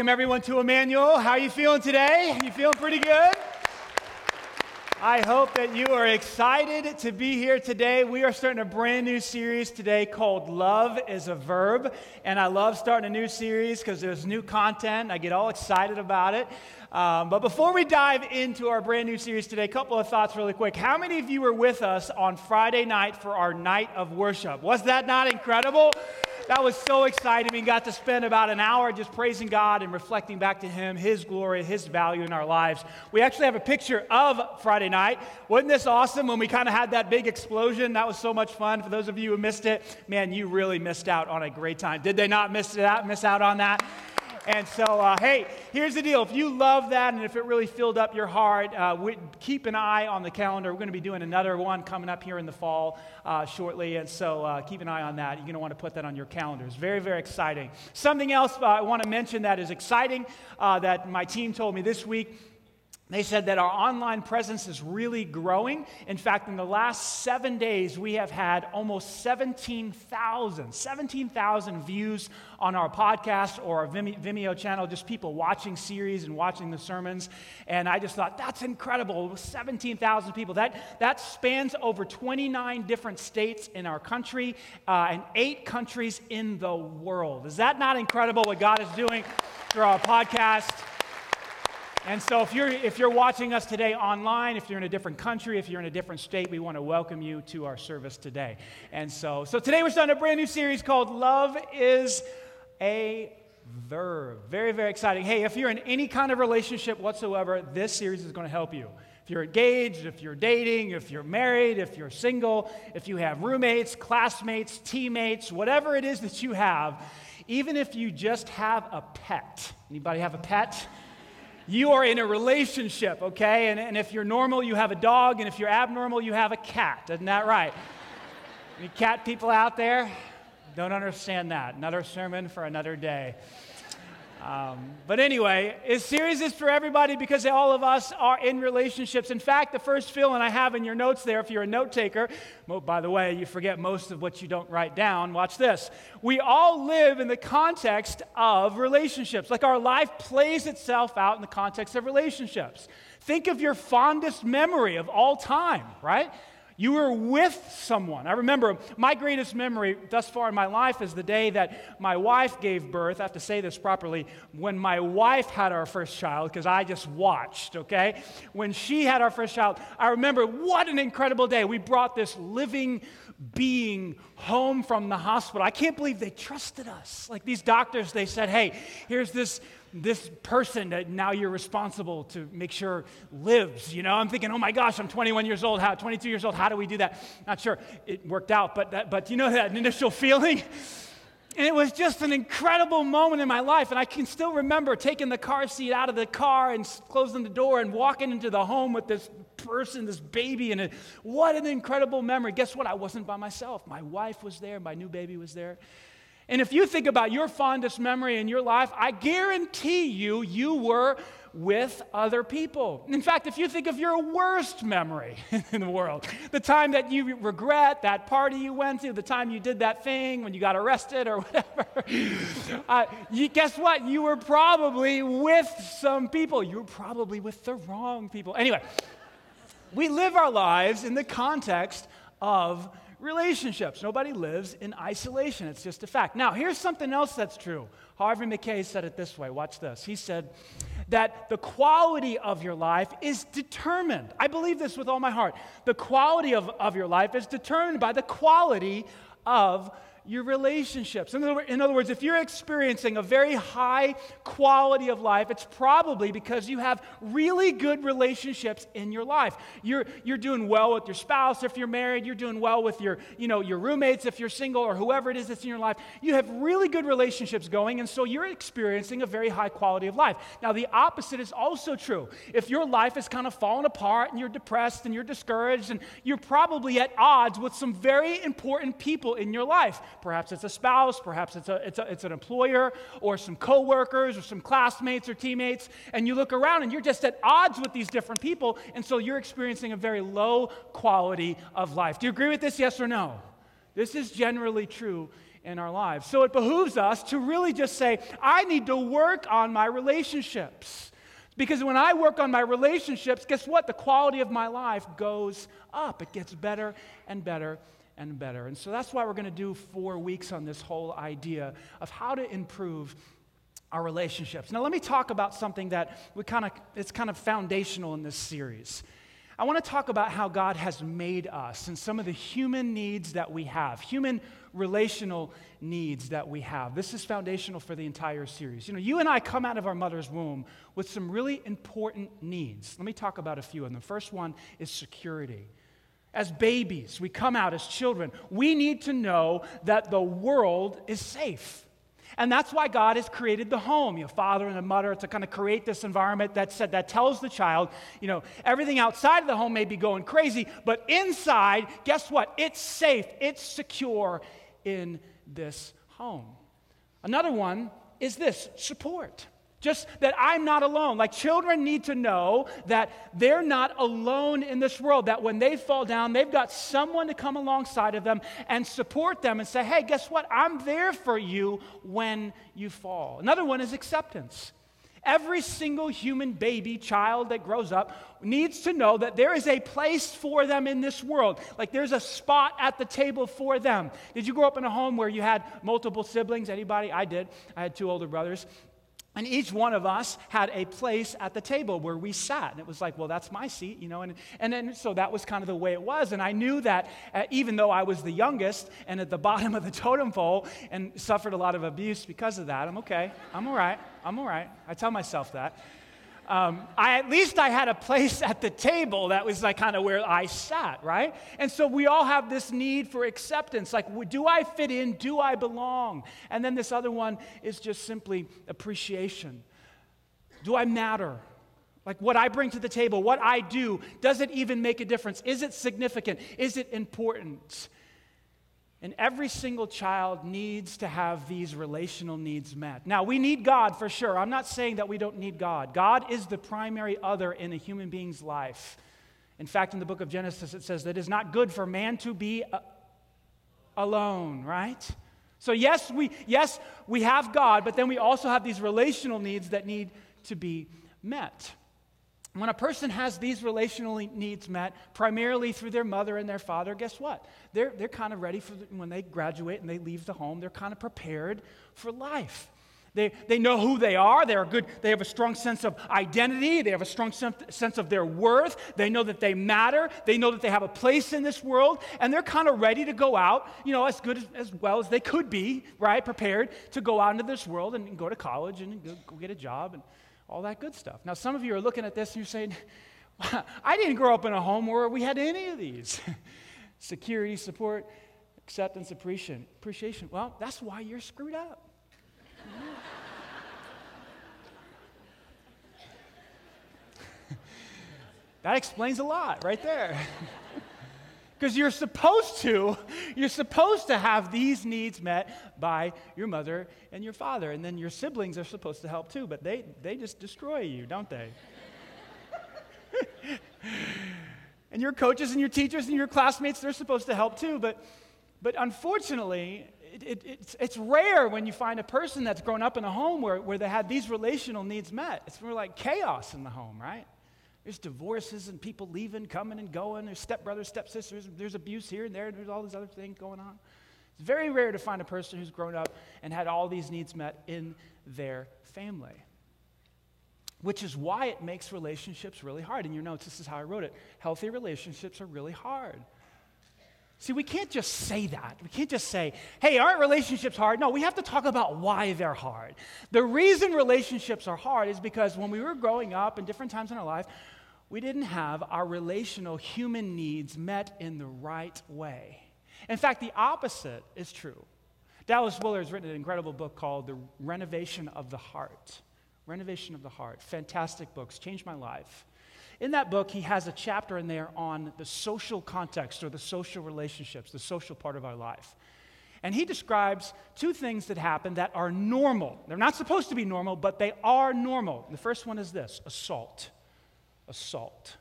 welcome everyone to Emmanuel. How are you feeling today? You feeling pretty good? I hope that you are excited to be here today. We are starting a brand new series today called Love is a Verb. And I love starting a new series because there's new content. I get all excited about it. Um, but before we dive into our brand new series today, a couple of thoughts really quick. How many of you were with us on Friday night for our night of worship? Was that not incredible? That was so exciting. We got to spend about an hour just praising God and reflecting back to Him, His glory, His value in our lives. We actually have a picture of Friday night. Wasn't this awesome when we kind of had that big explosion? That was so much fun. For those of you who missed it, man, you really missed out on a great time. Did they not miss, it out, miss out on that? And so, uh, hey, here's the deal. If you love that and if it really filled up your heart, uh, we, keep an eye on the calendar. We're going to be doing another one coming up here in the fall uh, shortly. And so, uh, keep an eye on that. You're going to want to put that on your calendars. Very, very exciting. Something else uh, I want to mention that is exciting uh, that my team told me this week they said that our online presence is really growing. In fact, in the last seven days, we have had almost 17,000, 17,000 views on our podcast or our Vimeo channel, just people watching series and watching the sermons. And I just thought, that's incredible. 17,000 people. That, that spans over 29 different states in our country uh, and eight countries in the world. Is that not incredible what God is doing through our podcast? And so, if you're, if you're watching us today online, if you're in a different country, if you're in a different state, we want to welcome you to our service today. And so, so today we're starting a brand new series called Love is a Verb. Very, very exciting. Hey, if you're in any kind of relationship whatsoever, this series is going to help you. If you're engaged, if you're dating, if you're married, if you're single, if you have roommates, classmates, teammates, whatever it is that you have, even if you just have a pet. Anybody have a pet? You are in a relationship, okay? And, and if you're normal, you have a dog, and if you're abnormal, you have a cat. Isn't that right? Any cat people out there? Don't understand that. Another sermon for another day. Um, but anyway, this series is for everybody because all of us are in relationships. In fact, the first feeling I have in your notes there, if you're a note taker, well, by the way, you forget most of what you don't write down. Watch this. We all live in the context of relationships. Like our life plays itself out in the context of relationships. Think of your fondest memory of all time, right? You were with someone. I remember my greatest memory thus far in my life is the day that my wife gave birth. I have to say this properly. When my wife had our first child, because I just watched, okay? When she had our first child, I remember what an incredible day. We brought this living being home from the hospital. I can't believe they trusted us. Like these doctors, they said, hey, here's this this person that now you're responsible to make sure lives. You know, I'm thinking, oh my gosh, I'm 21 years old, how 22 years old, how do we do that? Not sure it worked out, but that, but you know that initial feeling. And it was just an incredible moment in my life. And I can still remember taking the car seat out of the car and closing the door and walking into the home with this person, this baby. And what an incredible memory. Guess what? I wasn't by myself. My wife was there, my new baby was there. And if you think about your fondest memory in your life, I guarantee you, you were with other people. In fact, if you think of your worst memory in the world, the time that you regret, that party you went to, the time you did that thing when you got arrested or whatever, uh, you, guess what? You were probably with some people. You were probably with the wrong people. Anyway, we live our lives in the context of relationships. Nobody lives in isolation. It's just a fact. Now, here's something else that's true. Harvey Mackay said it this way. Watch this. He said that the quality of your life is determined. I believe this with all my heart. The quality of, of your life is determined by the quality of your relationships. In other, in other, words, if you're experiencing a very high quality of life, it's probably because you have really good relationships in your life. You're, you're doing well with your spouse if you're married, you're doing well with your, you know, your roommates if you're single, or whoever it is that's in your life. You have really good relationships going, and so you're experiencing a very high quality of life. Now, the opposite is also true. If your life is kind of falling apart and you're depressed and you're discouraged, and you're probably at odds with some very important people in your life Perhaps it's a spouse, perhaps it's, a, it's, a, it's an employer, or some coworkers, or some classmates or teammates, and you look around and you're just at odds with these different people, and so you're experiencing a very low quality of life. Do you agree with this, yes or no? This is generally true in our lives. So it behooves us to really just say, I need to work on my relationships. Because when I work on my relationships, guess what? The quality of my life goes up. It gets better and better and better. And so that's why we're going to do four weeks on this whole idea of how to improve our relationships. Now, let me talk about something that we kind of, it's kind of foundational in this series. I want to talk about how God has made us and some of the human needs that we have, human relational needs that we have. This is foundational for the entire series. You know, you and I come out of our mother's womb with some really important needs. Let me talk about a few of them. The first one is security. As babies, we come out as children. We need to know that the world is safe. And that's why God has created the home, you know, father and a mother, to kind of create this environment that said that tells the child, you know, everything outside of the home may be going crazy, but inside, guess what? It's safe, it's secure in this home. Another one is this support. Just that I'm not alone. Like children need to know that they're not alone in this world, that when they fall down, they've got someone to come alongside of them and support them and say, hey, guess what? I'm there for you when you fall. Another one is acceptance. Every single human baby, child that grows up needs to know that there is a place for them in this world. Like there's a spot at the table for them. Did you grow up in a home where you had multiple siblings? Anybody? I did. I had two older brothers. And each one of us had a place at the table where we sat. And it was like, well, that's my seat, you know. And, and then, so that was kind of the way it was. And I knew that uh, even though I was the youngest and at the bottom of the totem pole and suffered a lot of abuse because of that, I'm okay. I'm all right. I'm all right. I tell myself that um, I, at least I had a place at the table that was like kind of where I sat, right? And so we all have this need for acceptance. Like, do I fit in? Do I belong? And then this other one is just simply appreciation. Do I matter? Like what I bring to the table, what I do, does it even make a difference? Is it significant? Is it important? And every single child needs to have these relational needs met. Now, we need God for sure. I'm not saying that we don't need God. God is the primary other in a human being's life. In fact, in the book of Genesis, it says that it is not good for man to be a- alone, right? So yes, we yes, we have God, but then we also have these relational needs that need to be met. When a person has these relational needs met primarily through their mother and their father, guess what? They're, they're kind of ready for the, when they graduate and they leave the home, they're kind of prepared for life. They, they know who they are. They're good. They have a strong sense of identity. They have a strong sense of their worth. They know that they matter. They know that they have a place in this world. And they're kind of ready to go out, you know, as good as, as well as they could be, right? Prepared to go out into this world and, and go to college and go, go get a job and all that good stuff. Now, some of you are looking at this and you're saying, I didn't grow up in a home where we had any of these security, support, acceptance, appreciation. Well, that's why you're screwed up. that explains a lot right there. Because you're supposed to, you're supposed to have these needs met by your mother and your father. And then your siblings are supposed to help too, but they, they just destroy you, don't they? and your coaches and your teachers and your classmates, they're supposed to help too. But, but unfortunately, it, it, it's, it's rare when you find a person that's grown up in a home where, where they had these relational needs met. It's more like chaos in the home, right? There's divorces and people leaving, coming and going. There's stepbrothers, stepsisters. There's abuse here and there. There's all these other things going on. It's very rare to find a person who's grown up and had all these needs met in their family. Which is why it makes relationships really hard. In your notes, this is how I wrote it. Healthy relationships are really hard. See, we can't just say that. We can't just say, hey, aren't relationships hard? No, we have to talk about why they're hard. The reason relationships are hard is because when we were growing up in different times in our life, we didn't have our relational human needs met in the right way. In fact, the opposite is true. Dallas Willard has written an incredible book called The Renovation of the Heart. Renovation of the Heart. Fantastic books, changed my life. In that book, he has a chapter in there on the social context or the social relationships, the social part of our life. And he describes two things that happen that are normal. They're not supposed to be normal, but they are normal. The first one is this assault. Assault.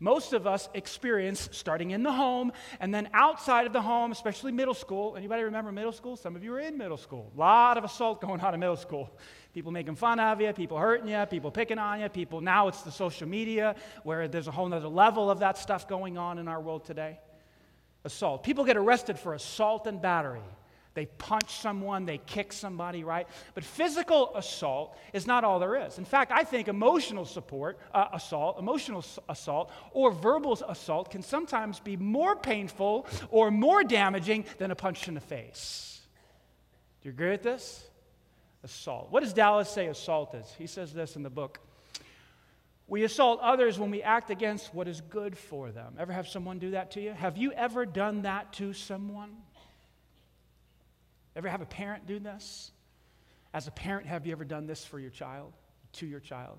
most of us experience starting in the home and then outside of the home, especially middle school. Anybody remember middle school? Some of you are in middle school. A lot of assault going on in middle school. People making fun of you, people hurting you, people picking on you, people. Now it's the social media where there's a whole other level of that stuff going on in our world today. Assault. People get arrested for assault and battery. They punch someone, they kick somebody, right? But physical assault is not all there is. In fact, I think emotional support, uh, assault, emotional assault, or verbal assault can sometimes be more painful or more damaging than a punch in the face. Do you agree with this? Assault. What does Dallas say assault is? He says this in the book. We assault others when we act against what is good for them. Ever have someone do that to you? Have you ever done that to someone? Ever have a parent do this? As a parent, have you ever done this for your child, to your child?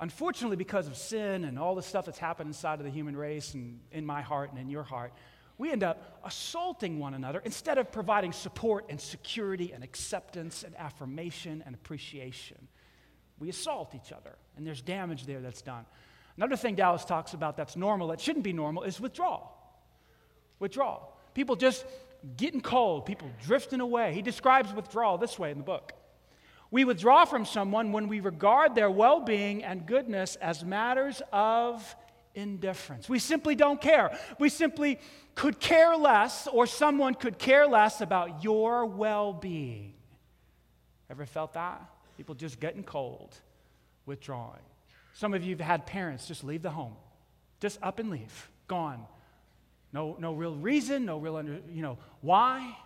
Unfortunately, because of sin and all the stuff that's happened inside of the human race and in my heart and in your heart, we end up assaulting one another instead of providing support and security and acceptance and affirmation and appreciation. We assault each other, and there's damage there that's done. Another thing Dallas talks about that's normal, that shouldn't be normal, is withdrawal. Withdrawal. People just getting cold, people drifting away. He describes withdrawal this way in the book. We withdraw from someone when we regard their well being and goodness as matters of indifference. We simply don't care. We simply could care less, or someone could care less about your well being. Ever felt that? People just getting cold, withdrawing. Some of you have had parents just leave the home, just up and leave, gone. No, no real reason, no real, under, you know, why.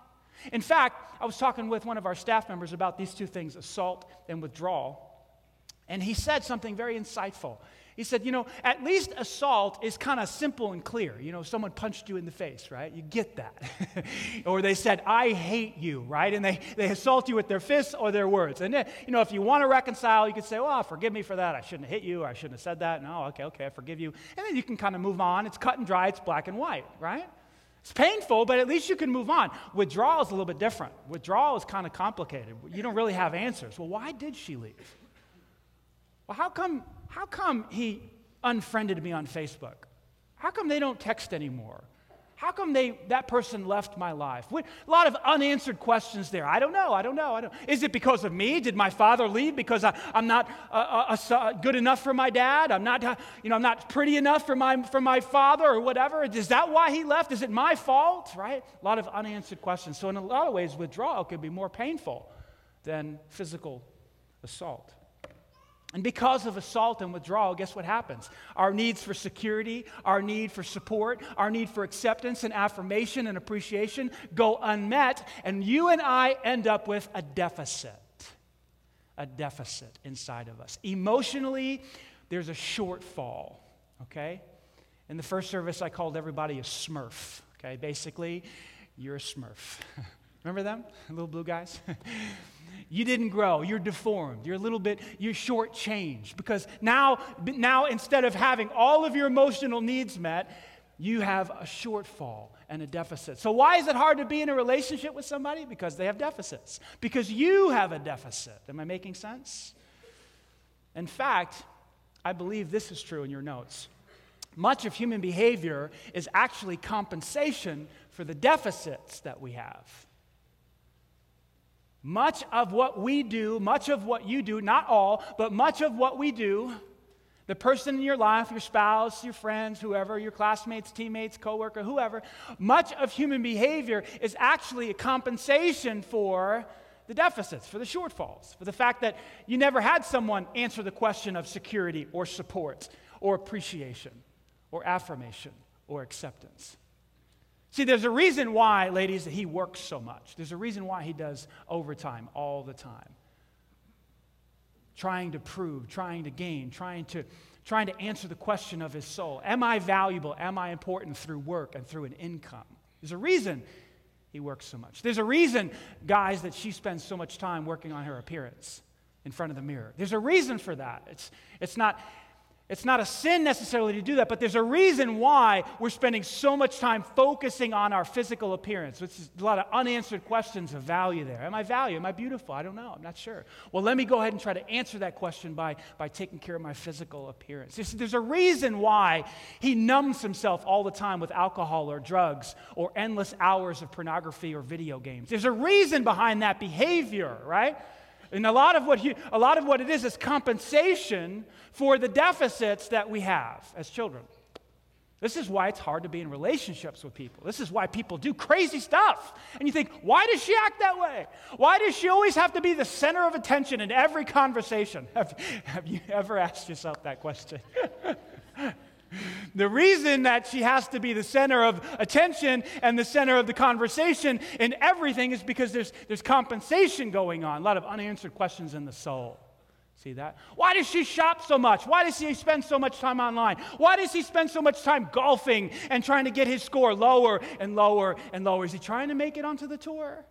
In fact, I was talking with one of our staff members about these two things assault and withdrawal. And he said something very insightful. He said, You know, at least assault is kind of simple and clear. You know, someone punched you in the face, right? You get that. or they said, I hate you, right? And they, they assault you with their fists or their words. And, then, you know, if you want to reconcile, you could say, Well, forgive me for that. I shouldn't have hit you. I shouldn't have said that. No, oh, okay, okay, I forgive you. And then you can kind of move on. It's cut and dry, it's black and white, right? It's painful, but at least you can move on. Withdrawal is a little bit different. Withdrawal is kind of complicated. You don't really have answers. Well, why did she leave? Well, how come how come he unfriended me on Facebook? How come they don't text anymore? How come they, that person left my life? a lot of unanswered questions there. I don't know. I don't know. I don't. Is it because of me? Did my father leave because I, am not uh, uh, uh, good enough for my dad? I'm not, you know, I'm not pretty enough for my, for my father or whatever. Is that why he left? Is it my fault? Right? A lot of unanswered questions. So in a lot of ways, withdrawal could be more painful than physical assault. And because of assault and withdrawal, guess what happens? Our needs for security, our need for support, our need for acceptance and affirmation and appreciation go unmet, and you and I end up with a deficit. A deficit inside of us. Emotionally, there's a shortfall, okay? In the first service, I called everybody a smurf, okay? Basically, you're a smurf. Remember them, little blue guys? You didn't grow. You're deformed. You're a little bit, you're shortchanged because now, now instead of having all of your emotional needs met, you have a shortfall and a deficit. So, why is it hard to be in a relationship with somebody? Because they have deficits. Because you have a deficit. Am I making sense? In fact, I believe this is true in your notes. Much of human behavior is actually compensation for the deficits that we have. Much of what we do, much of what you do, not all, but much of what we do, the person in your life, your spouse, your friends, whoever, your classmates, teammates, coworker, whoever, much of human behavior is actually a compensation for the deficits, for the shortfalls, for the fact that you never had someone answer the question of security or support or appreciation or affirmation or acceptance. See, there's a reason why, ladies, that he works so much. There's a reason why he does overtime all the time. Trying to prove, trying to gain, trying to, trying to answer the question of his soul Am I valuable? Am I important through work and through an income? There's a reason he works so much. There's a reason, guys, that she spends so much time working on her appearance in front of the mirror. There's a reason for that. It's, it's not It's not a sin necessarily to do that, but there's a reason why we're spending so much time focusing on our physical appearance. Which is a lot of unanswered questions of value there. Am I value? Am I beautiful? I don't know. I'm not sure. Well, let me go ahead and try to answer that question by, by taking care of my physical appearance. There's a reason why he numbs himself all the time with alcohol or drugs or endless hours of pornography or video games. There's a reason behind that behavior, right? And a lot of what, he, a lot of what it is is compensation for the deficits that we have as children. This is why it's hard to be in relationships with people. This is why people do crazy stuff. And you think, why does she act that way? Why does she always have to be the center of attention in every conversation? Have, have you ever asked yourself that question? The reason that she has to be the center of attention and the center of the conversation in everything is because there's, there's compensation going on, a lot of unanswered questions in the soul. See that? Why does she shop so much? Why does he spend so much time online? Why does he spend so much time golfing and trying to get his score lower and lower and lower? Is he trying to make it onto the tour?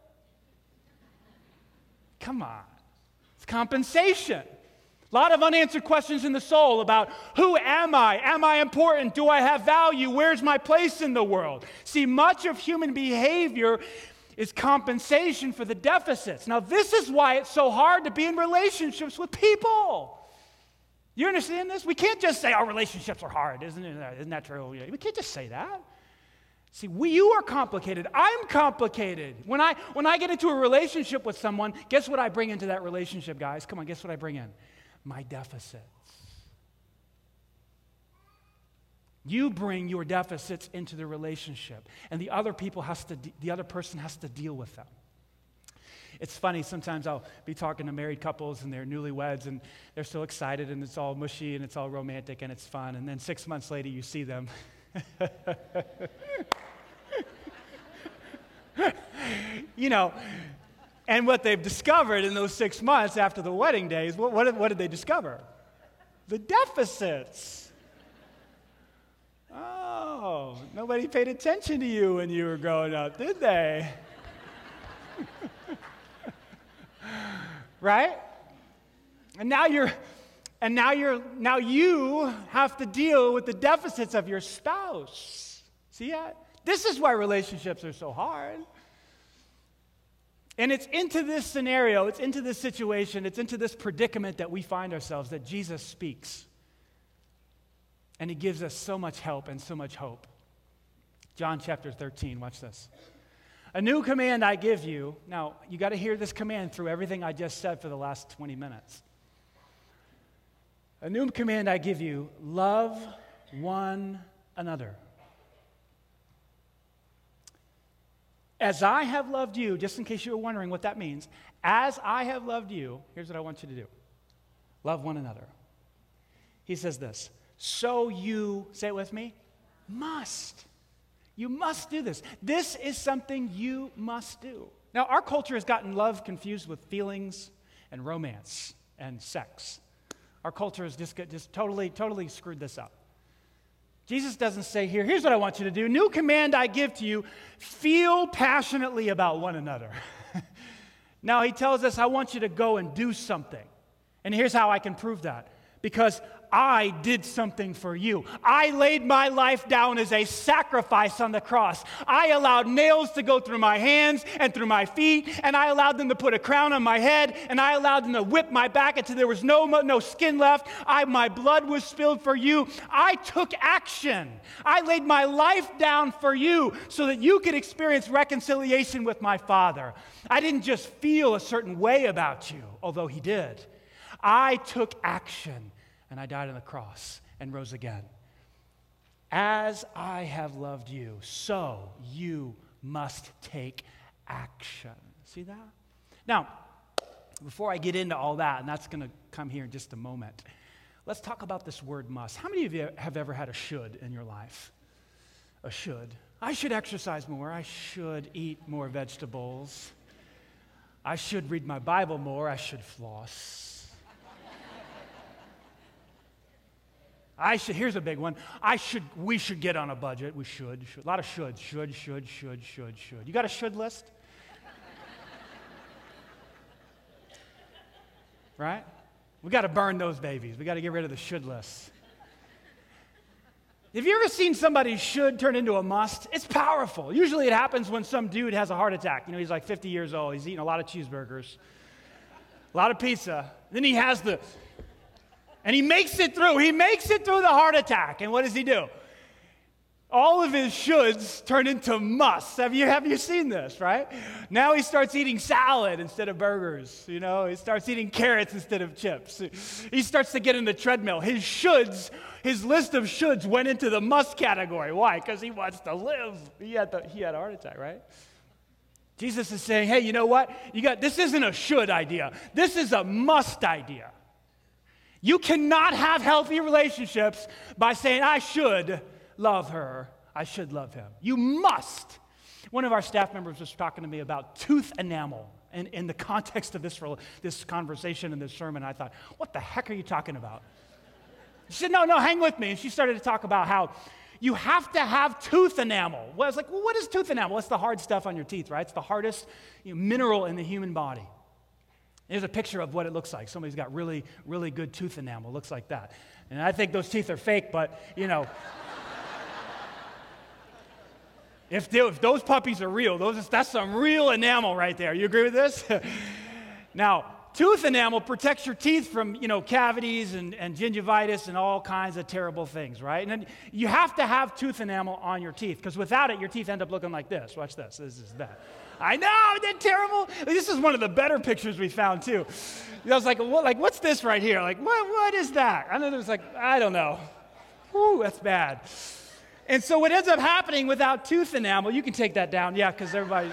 Come on. It's compensation. A lot of unanswered questions in the soul about who am I? Am I important? Do I have value? Where's my place in the world? See, much of human behavior is compensation for the deficits. Now, this is why it's so hard to be in relationships with people. You understand this? We can't just say our relationships are hard, isn't, it? isn't that true? We can't just say that. See, we, you are complicated. I'm complicated. When I, when I get into a relationship with someone, guess what I bring into that relationship, guys? Come on, guess what I bring in? My deficits. You bring your deficits into the relationship, and the other people has to, de- the other person has to deal with them. It's funny, sometimes I'll be talking to married couples and they're newlyweds and they're so excited and it's all mushy and it's all romantic and it's fun. And then six months later, you see them. you know, and what they've discovered in those six months after the wedding days, what, what, what did they discover? The deficits. Oh, nobody paid attention to you when you were growing up, did they? right? And now you're and now you're now you have to deal with the deficits of your spouse. See that? This is why relationships are so hard. And it's into this scenario, it's into this situation, it's into this predicament that we find ourselves that Jesus speaks. And he gives us so much help and so much hope. John chapter 13, watch this. A new command I give you. Now, you got to hear this command through everything I just said for the last 20 minutes. A new command I give you love one another. As I have loved you, just in case you were wondering what that means, as I have loved you, here's what I want you to do love one another. He says this, so you, say it with me, must. You must do this. This is something you must do. Now, our culture has gotten love confused with feelings and romance and sex. Our culture has just, just totally, totally screwed this up. Jesus doesn't say here, here's what I want you to do. New command I give to you feel passionately about one another. now, he tells us, I want you to go and do something. And here's how I can prove that because I did something for you. I laid my life down as a sacrifice on the cross. I allowed nails to go through my hands and through my feet, and I allowed them to put a crown on my head, and I allowed them to whip my back until there was no, no skin left. I, my blood was spilled for you. I took action. I laid my life down for you so that you could experience reconciliation with my Father. I didn't just feel a certain way about you, although He did. I took action and I died on the cross and rose again. As I have loved you, so you must take action. See that? Now, before I get into all that, and that's going to come here in just a moment, let's talk about this word must. How many of you have ever had a should in your life? A should. I should exercise more. I should eat more vegetables. I should read my Bible more. I should floss. I should, here's a big one. I should, we should get on a budget. We should, should. A lot of should, should, should, should, should, should. You got a should list? right? We got to burn those babies. We got to get rid of the should list. Have you ever seen somebody should turn into a must? It's powerful. Usually it happens when some dude has a heart attack. You know, he's like 50 years old. He's eating a lot of cheeseburgers, a lot of pizza. Then he has the, and he makes it through. He makes it through the heart attack. And what does he do? all of his shoulds turn into musts. Have you, have you seen this, right? Now he starts eating salad instead of burgers. You know, he starts eating carrots instead of chips. He starts to get in the treadmill. His shoulds, his list of shoulds went into the must category. Why? Because he wants to live. He had, the, he had a heart attack, right? Jesus is saying, hey, you know what? You got, this isn't a should idea. This is a must idea. You cannot have healthy relationships by saying, I should love her, I should love him. You must. One of our staff members was talking to me about tooth enamel. And in the context of this, this conversation and this sermon, I thought, what the heck are you talking about? She said, no, no, hang with me. And she started to talk about how you have to have tooth enamel. Well, I was like, well, what is tooth enamel? It's the hard stuff on your teeth, right? It's the hardest you know, mineral in the human body. Here's a picture of what it looks like. Somebody's got really, really good tooth enamel. Looks like that. And I think those teeth are fake, but, you know. If, they, if those puppies are real, those, that's some real enamel right there. You agree with this? now, tooth enamel protects your teeth from, you know, cavities and, and gingivitis and all kinds of terrible things, right? And you have to have tooth enamel on your teeth because without it, your teeth end up looking like this. Watch this. This is that. I know, isn't that terrible? This is one of the better pictures we found too. I was like, what, like, what's this right here? Like, what, what is that? And then it was like, I don't know. Whew, that's bad. And so what ends up happening without tooth enamel, you can take that down, yeah, because everybody.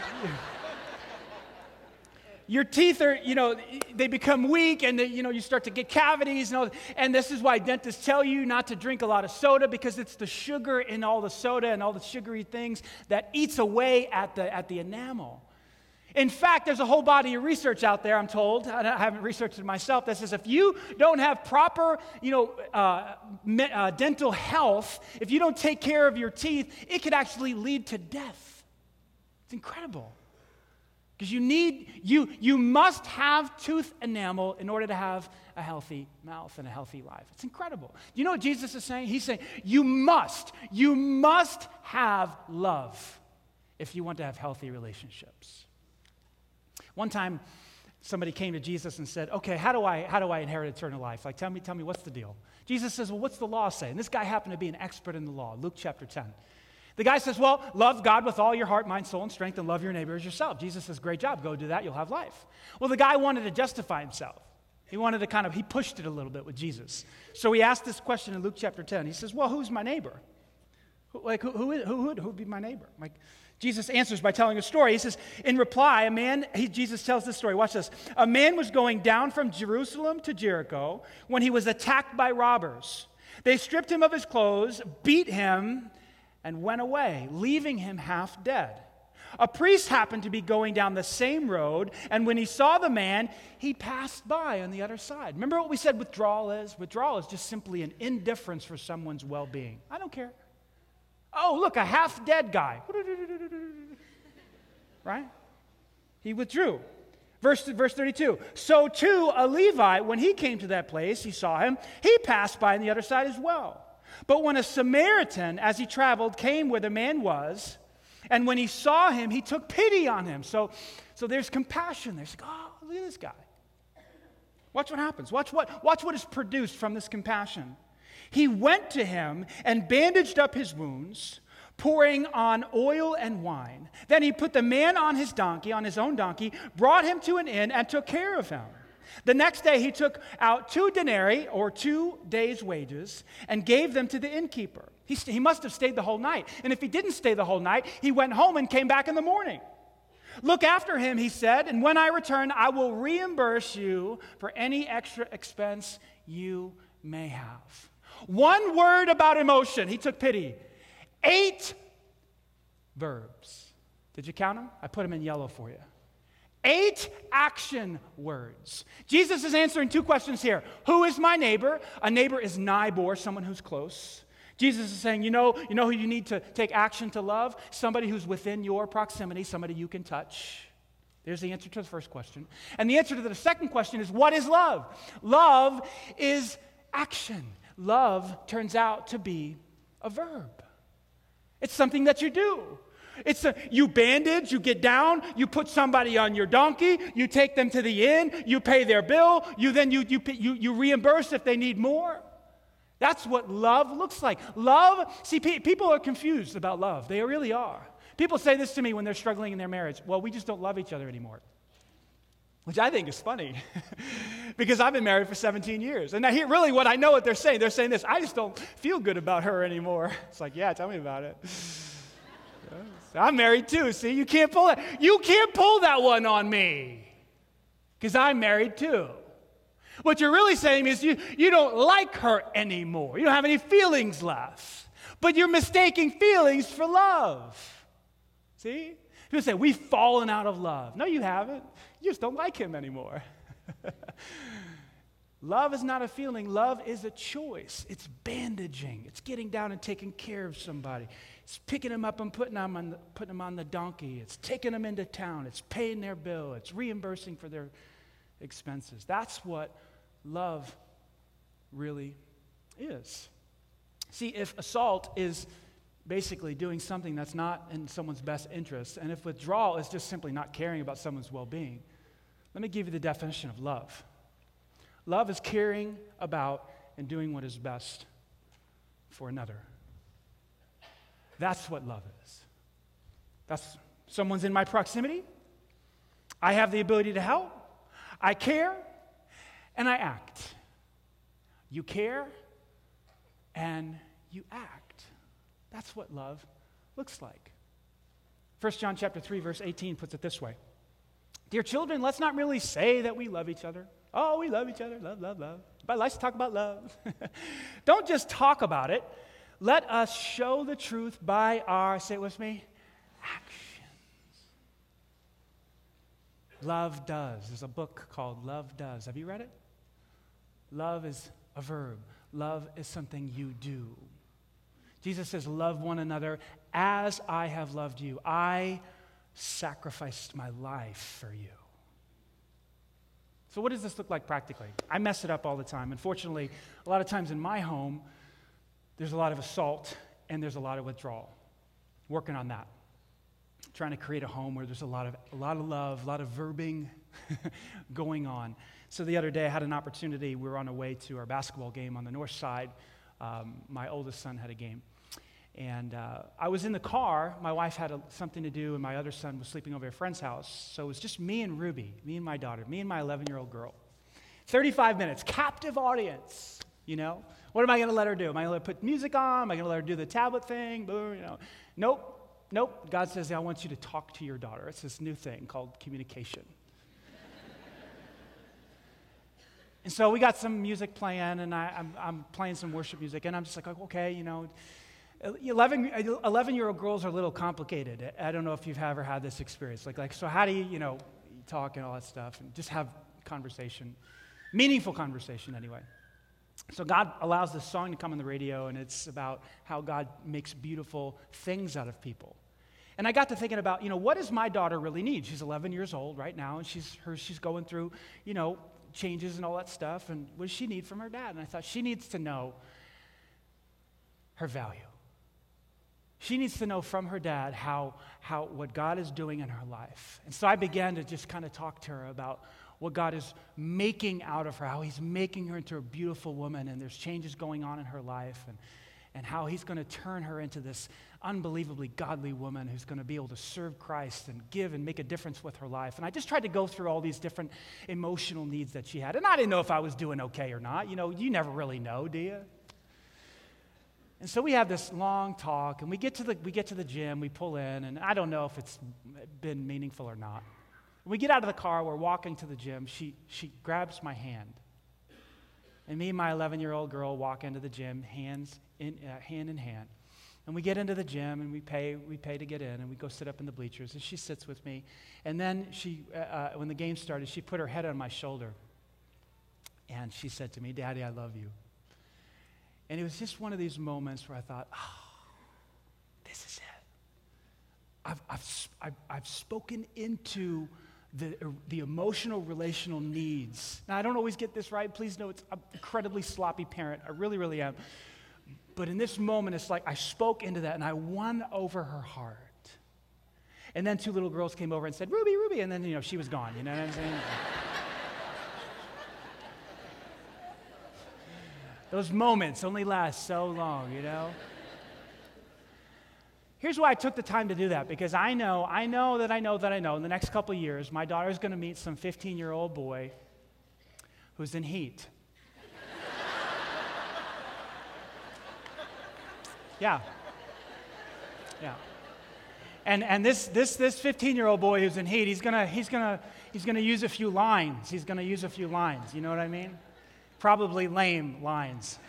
Your teeth are, you know, they become weak and, they, you know, you start to get cavities. And, all, and this is why dentists tell you not to drink a lot of soda because it's the sugar in all the soda and all the sugary things that eats away at the, at the enamel. In fact, there's a whole body of research out there, I'm told, I haven't researched it myself, that says if you don't have proper, you know, uh, me, uh, dental health, if you don't take care of your teeth, it could actually lead to death. It's incredible. Because you need, you, you must have tooth enamel in order to have a healthy mouth and a healthy life. It's incredible. Do you know what Jesus is saying? He's saying, you must, you must have love if you want to have healthy relationships. One time, somebody came to Jesus and said, Okay, how do I, how do I inherit eternal life? Like, tell me, tell me, what's the deal? Jesus says, Well, what's the law say? And this guy happened to be an expert in the law, Luke chapter 10. The guy says, Well, love God with all your heart, mind, soul, and strength, and love your neighbor as yourself. Jesus says, Great job, go do that, you'll have life. Well, the guy wanted to justify himself. He wanted to kind of, he pushed it a little bit with Jesus. So he asked this question in Luke chapter 10. He says, Well, who's my neighbor? Like, who, who, who, who would be my neighbor? Like, Jesus answers by telling a story. He says, in reply, a man, he, Jesus tells this story. Watch this. A man was going down from Jerusalem to Jericho when he was attacked by robbers. They stripped him of his clothes, beat him, and went away, leaving him half dead. A priest happened to be going down the same road, and when he saw the man, he passed by on the other side. Remember what we said withdrawal is? Withdrawal is just simply an indifference for someone's well being. I don't care. Oh, look, a half dead guy. Right? He withdrew. Verse, verse 32. So too, a Levite, when he came to that place, he saw him, he passed by on the other side as well. But when a Samaritan, as he traveled, came where the man was, and when he saw him, he took pity on him. So, so there's compassion. There's like, oh, look at this guy. Watch what happens. Watch what, watch what is produced from this compassion. He went to him and bandaged up his wounds, pouring on oil and wine. Then he put the man on his donkey, on his own donkey, brought him to an inn, and took care of him. The next day he took out two denarii, or two days' wages, and gave them to the innkeeper. He, st- he must have stayed the whole night. And if he didn't stay the whole night, he went home and came back in the morning. Look after him, he said, and when I return, I will reimburse you for any extra expense you may have. One word about emotion. He took pity. Eight verbs. Did you count them? I put them in yellow for you. Eight action words. Jesus is answering two questions here. Who is my neighbor? A neighbor is neighbor, someone who's close. Jesus is saying, you know, you know who you need to take action to love? Somebody who's within your proximity, somebody you can touch. There's the answer to the first question. And the answer to the second question is what is love? Love is action love turns out to be a verb. It's something that you do. It's a, you bandage, you get down, you put somebody on your donkey, you take them to the inn, you pay their bill, you then you, you, you, you reimburse if they need more. That's what love looks like. Love, see, pe- people are confused about love. They really are. People say this to me when they're struggling in their marriage. Well, we just don't love each other anymore. Which I think is funny because I've been married for 17 years. And here, really, what I know what they're saying, they're saying this I just don't feel good about her anymore. It's like, yeah, tell me about it. I'm married too. See, you can't pull that. You can't pull that one on me because I'm married too. What you're really saying is you, you don't like her anymore. You don't have any feelings left. But you're mistaking feelings for love. See? People say, We've fallen out of love. No, you haven't. You just don't like him anymore. love is not a feeling, love is a choice. It's bandaging, it's getting down and taking care of somebody. It's picking them up and putting them, on the, putting them on the donkey. It's taking them into town. It's paying their bill. It's reimbursing for their expenses. That's what love really is. See, if assault is basically doing something that's not in someone's best interest, and if withdrawal is just simply not caring about someone's well being, let me give you the definition of love love is caring about and doing what is best for another. That's what love is. That's someone's in my proximity. I have the ability to help. I care and I act. You care and you act. That's what love looks like. 1 John chapter 3 verse 18 puts it this way. Dear children, let's not really say that we love each other. Oh, we love each other. Love, love, love. But let's talk about love. Don't just talk about it let us show the truth by our, say it with me, actions. Love does. There's a book called Love Does. Have you read it? Love is a verb, love is something you do. Jesus says, Love one another as I have loved you. I sacrificed my life for you. So, what does this look like practically? I mess it up all the time. Unfortunately, a lot of times in my home, there's a lot of assault and there's a lot of withdrawal. Working on that. Trying to create a home where there's a lot of, a lot of love, a lot of verbing going on. So the other day I had an opportunity. We were on our way to our basketball game on the north side. Um, my oldest son had a game. And uh, I was in the car. My wife had a, something to do, and my other son was sleeping over at a friend's house. So it was just me and Ruby, me and my daughter, me and my 11 year old girl. 35 minutes, captive audience, you know? What am I going to let her do? Am I going to put music on? Am I going to let her do the tablet thing? Boom, you know. Nope, nope. God says, I want you to talk to your daughter. It's this new thing called communication. and so we got some music playing, and I, am I'm, I'm playing some worship music, and I'm just like, okay, you know. 11, 11 year old girls are a little complicated. I don't know if you've ever had this experience. Like, like, so how do you, you know, talk and all that stuff and just have conversation? Meaningful conversation, anyway. So God allows this song to come on the radio, and it's about how God makes beautiful things out of people. And I got to thinking about, you know, what does my daughter really need? She's 11 years old right now, and she's, her, she's going through, you know, changes and all that stuff. And what does she need from her dad? And I thought she needs to know her value. She needs to know from her dad how, how what God is doing in her life. And so I began to just kind of talk to her about what God is making out of her, how He's making her into a beautiful woman, and there's changes going on in her life, and, and how He's going to turn her into this unbelievably godly woman who's going to be able to serve Christ and give and make a difference with her life. And I just tried to go through all these different emotional needs that she had. And I didn't know if I was doing okay or not. You know, you never really know, do you? And so we have this long talk, and we get to the, we get to the gym, we pull in, and I don't know if it's been meaningful or not. When we get out of the car, we're walking to the gym. She, she grabs my hand. And me and my 11 year old girl walk into the gym, hands in, uh, hand in hand. And we get into the gym and we pay, we pay to get in and we go sit up in the bleachers. And she sits with me. And then she, uh, uh, when the game started, she put her head on my shoulder. And she said to me, Daddy, I love you. And it was just one of these moments where I thought, oh, this is it. I've, I've, I've, I've spoken into the, the emotional relational needs. Now, I don't always get this right. Please know it's an incredibly sloppy parent. I really, really am. but in this moment, it's like I spoke into that and I won over her heart. And then two little girls came over and said, Ruby, Ruby. And then, you know, she was gone. You know what I'm saying? Those moments only last so long, you know? Here's why I took the time to do that because I know, I know that I know that I know in the next couple years, my daughter is going to meet some 15 year old boy who's in heat. yeah. Yeah. And, and this, this, this 15 year old boy who's in heat, he's going he's gonna, he's gonna use a few lines. He's going to use a few lines. You know what I mean? Probably lame lines.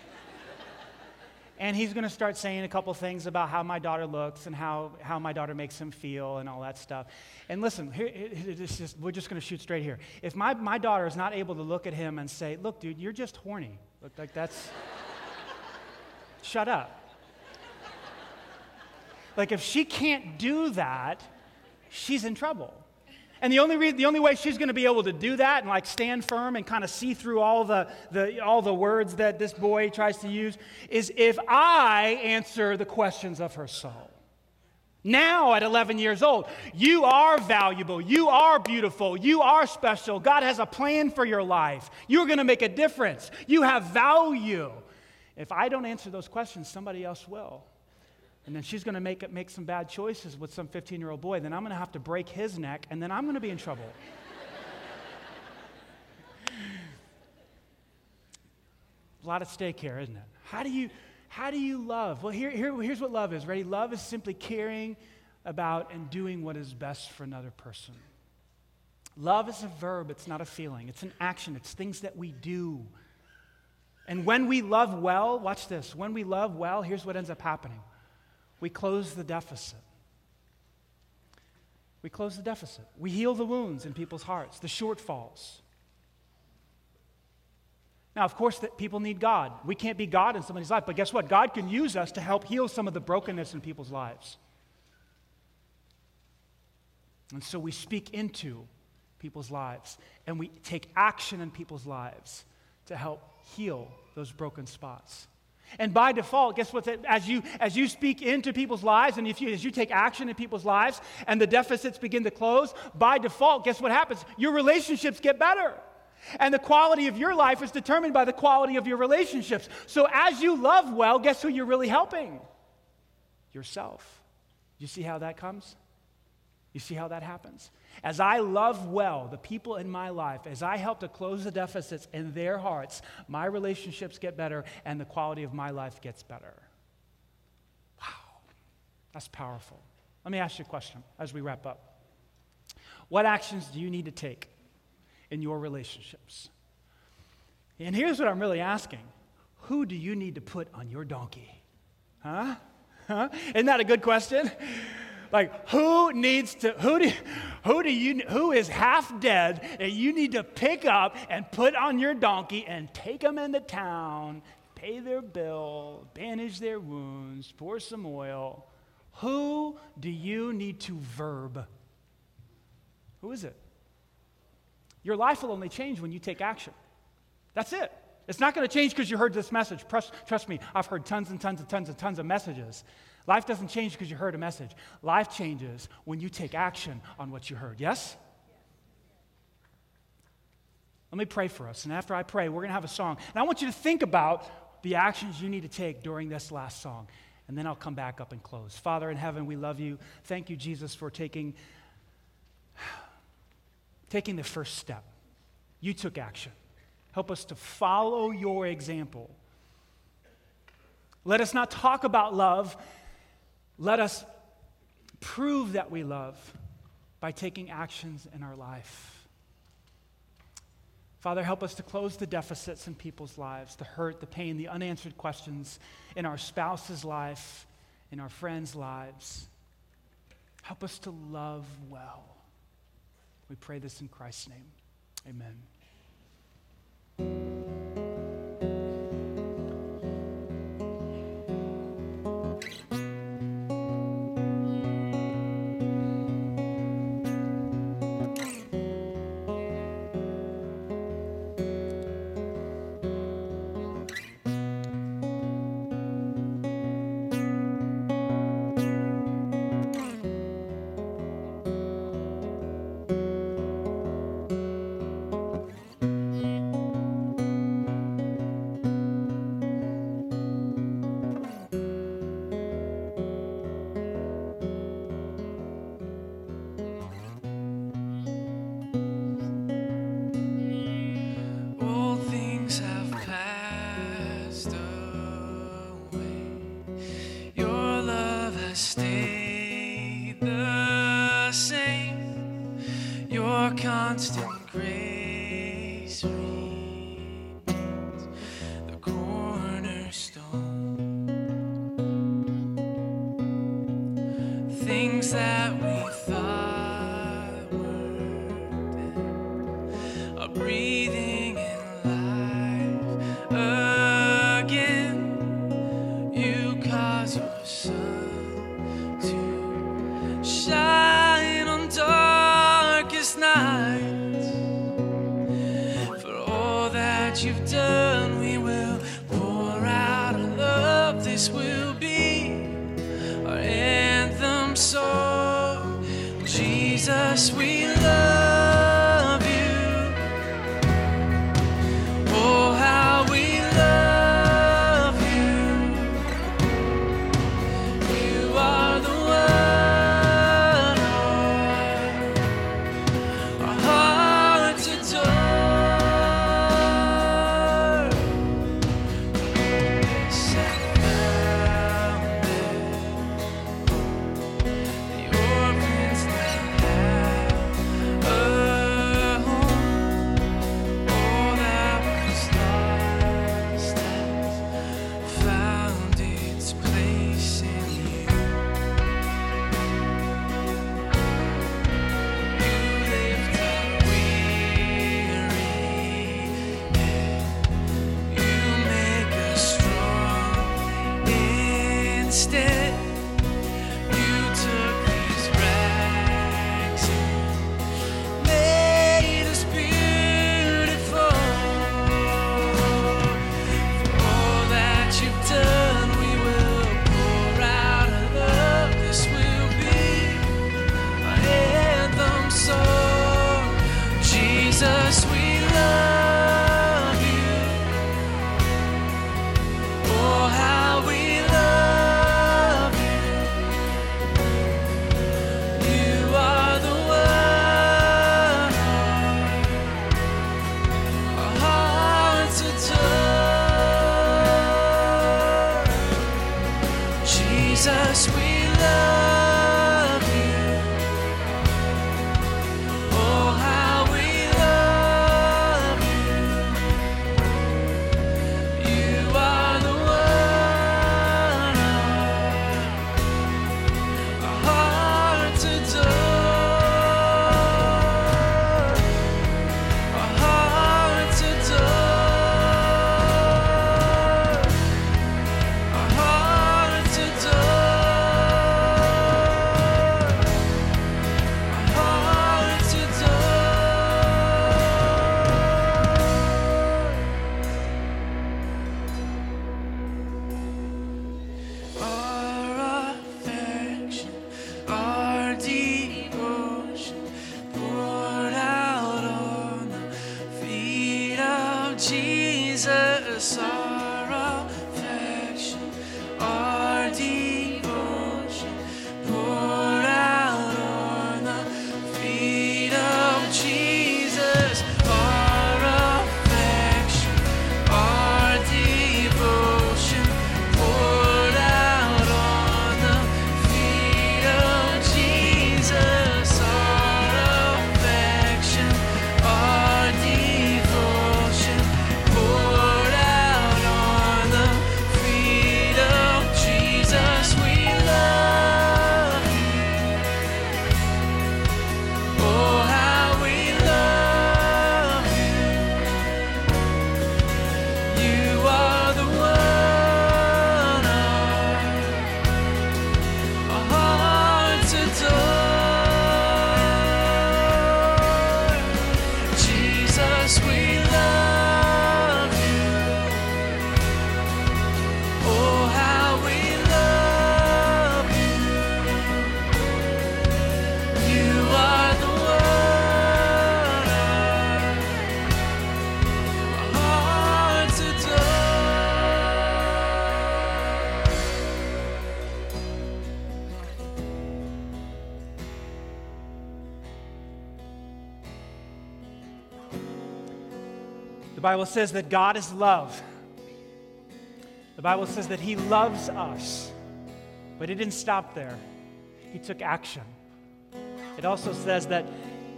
And he's going to start saying a couple things about how my daughter looks and how, how my daughter makes him feel and all that stuff. And listen, here, just, we're just going to shoot straight here. If my, my daughter is not able to look at him and say, Look, dude, you're just horny, look like that's, shut up. Like, if she can't do that, she's in trouble. And the only, re- the only way she's going to be able to do that and like stand firm and kind of see through all the, the, all the words that this boy tries to use is if I answer the questions of her soul. Now, at 11 years old, you are valuable. You are beautiful. You are special. God has a plan for your life. You're going to make a difference. You have value. If I don't answer those questions, somebody else will and then she's going to make, make some bad choices with some 15 year old boy, then I'm going to have to break his neck, and then I'm going to be in trouble. A lot at stake here, isn't it? How do you, how do you love? Well, here, here, here's what love is. Ready? Love is simply caring about and doing what is best for another person. Love is a verb, it's not a feeling. It's an action, it's things that we do. And when we love well, watch this. When we love well, here's what ends up happening we close the deficit. We close the deficit. We heal the wounds in people's hearts, the shortfalls. Now, of course, that people need God. We can't be God in somebody's life, but guess what? God can use us to help heal some of the brokenness in people's lives. And so we speak into people's lives and we take action in people's lives to help heal those broken spots. And by default, guess what? As you, as you speak into people's lives and if you, as you take action in people's lives and the deficits begin to close, by default, guess what happens? Your relationships get better. And the quality of your life is determined by the quality of your relationships. So as you love well, guess who you're really helping? Yourself. You see how that comes? You see how that happens? As I love well the people in my life, as I help to close the deficits in their hearts, my relationships get better and the quality of my life gets better. Wow, that's powerful. Let me ask you a question as we wrap up. What actions do you need to take in your relationships? And here's what I'm really asking Who do you need to put on your donkey? Huh? Huh? Isn't that a good question? Like, who needs to, who do, who do you, who is half dead that you need to pick up and put on your donkey and take them into town, pay their bill, bandage their wounds, pour some oil? Who do you need to verb? Who is it? Your life will only change when you take action. That's it. It's not going to change because you heard this message. Trust, trust me, I've heard tons and tons and tons and tons of messages. Life doesn't change because you heard a message. Life changes when you take action on what you heard. Yes? Let me pray for us. And after I pray, we're going to have a song. And I want you to think about the actions you need to take during this last song. And then I'll come back up and close. Father in heaven, we love you. Thank you, Jesus, for taking, taking the first step. You took action. Help us to follow your example. Let us not talk about love let us prove that we love by taking actions in our life. Father, help us to close the deficits in people's lives, the hurt, the pain, the unanswered questions in our spouse's life, in our friends' lives. Help us to love well. We pray this in Christ's name. Amen. Your Bible says that God is love. The Bible says that He loves us, but it didn't stop there. he took action. It also says that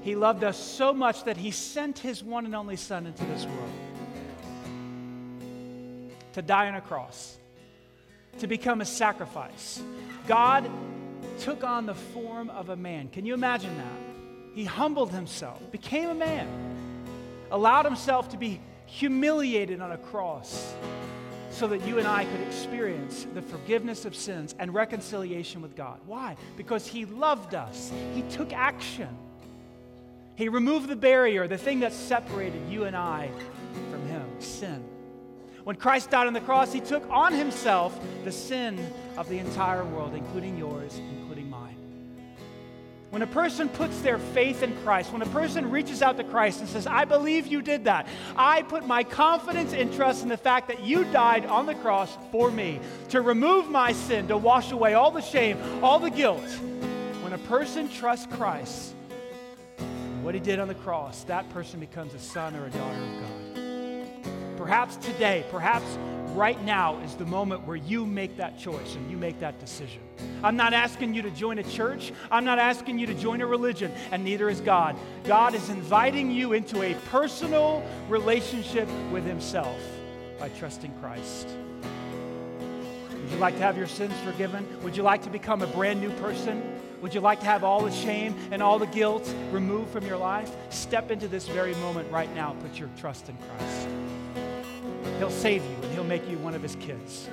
he loved us so much that he sent his one and only Son into this world to die on a cross, to become a sacrifice. God took on the form of a man. Can you imagine that? He humbled himself, became a man, allowed himself to be humiliated on a cross so that you and I could experience the forgiveness of sins and reconciliation with God. Why? Because He loved us, He took action. He removed the barrier, the thing that separated you and I from Him sin. When Christ died on the cross, He took on Himself the sin of the entire world, including yours, including. When a person puts their faith in Christ, when a person reaches out to Christ and says, I believe you did that, I put my confidence and trust in the fact that you died on the cross for me to remove my sin, to wash away all the shame, all the guilt. When a person trusts Christ, what he did on the cross, that person becomes a son or a daughter of God. Perhaps today, perhaps right now is the moment where you make that choice and you make that decision. I'm not asking you to join a church. I'm not asking you to join a religion, and neither is God. God is inviting you into a personal relationship with Himself by trusting Christ. Would you like to have your sins forgiven? Would you like to become a brand new person? Would you like to have all the shame and all the guilt removed from your life? Step into this very moment right now. Put your trust in Christ. He'll save you and He'll make you one of His kids.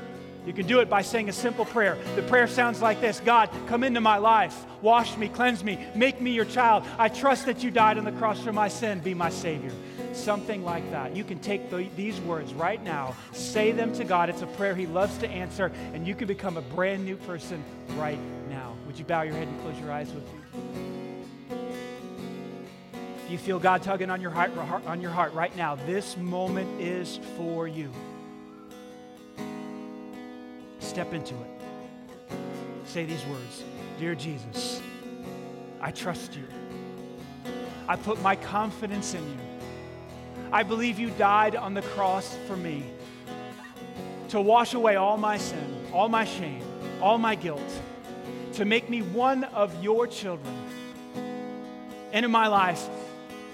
You can do it by saying a simple prayer. The prayer sounds like this God, come into my life. Wash me, cleanse me, make me your child. I trust that you died on the cross for my sin. Be my Savior. Something like that. You can take the, these words right now, say them to God. It's a prayer He loves to answer, and you can become a brand new person right now. Would you bow your head and close your eyes with me? If you feel God tugging on your heart, on your heart right now, this moment is for you. Step into it. Say these words Dear Jesus, I trust you. I put my confidence in you. I believe you died on the cross for me to wash away all my sin, all my shame, all my guilt, to make me one of your children. Into my life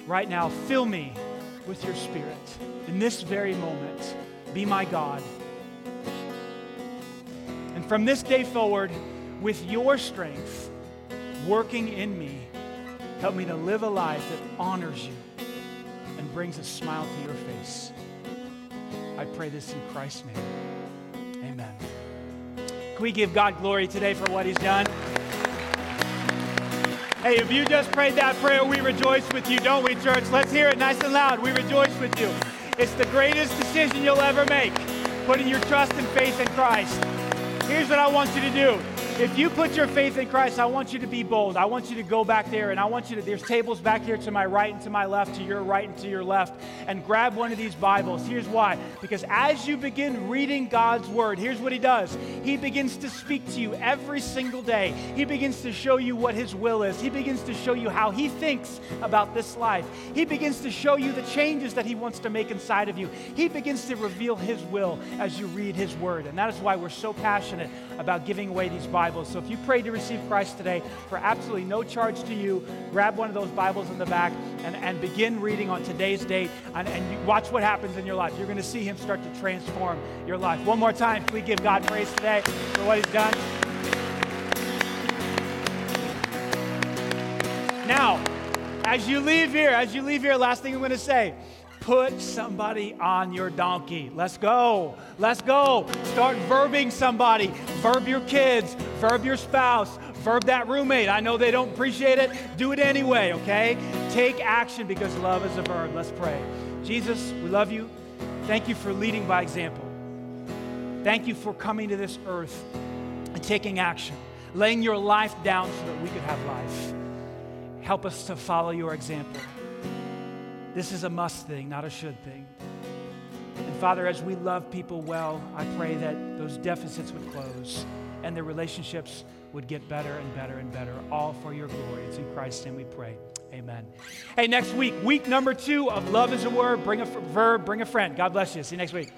right now, fill me with your spirit. In this very moment, be my God. And from this day forward, with your strength working in me, help me to live a life that honors you and brings a smile to your face. I pray this in Christ's name. Amen. Can we give God glory today for what He's done? Hey, if you just prayed that prayer, we rejoice with you, don't we, church? Let's hear it nice and loud. We rejoice with you. It's the greatest decision you'll ever make, putting your trust and faith in Christ. Here's what I want you to do. If you put your faith in Christ, I want you to be bold. I want you to go back there and I want you to, there's tables back here to my right and to my left, to your right and to your left, and grab one of these Bibles. Here's why. Because as you begin reading God's Word, here's what He does He begins to speak to you every single day. He begins to show you what His will is. He begins to show you how He thinks about this life. He begins to show you the changes that He wants to make inside of you. He begins to reveal His will as you read His Word. And that is why we're so passionate about giving away these Bibles. So if you prayed to receive Christ today for absolutely no charge to you, grab one of those Bibles in the back and, and begin reading on today's date and, and watch what happens in your life. You're going to see Him start to transform your life. One more time, we give God praise today for what He's done. Now, as you leave here, as you leave here, last thing I'm going to say put somebody on your donkey. Let's go. Let's go. Start verbing somebody. Verb your kids, verb your spouse, verb that roommate. I know they don't appreciate it. Do it anyway, okay? Take action because love is a verb. Let's pray. Jesus, we love you. Thank you for leading by example. Thank you for coming to this earth and taking action, laying your life down so that we could have life. Help us to follow your example. This is a must thing, not a should thing. And Father, as we love people well, I pray that those deficits would close and their relationships would get better and better and better, all for your glory. It's in Christ's name we pray. Amen. Hey, next week, week number two of Love is a Verb. Bring a verb, bring a friend. God bless you. See you next week.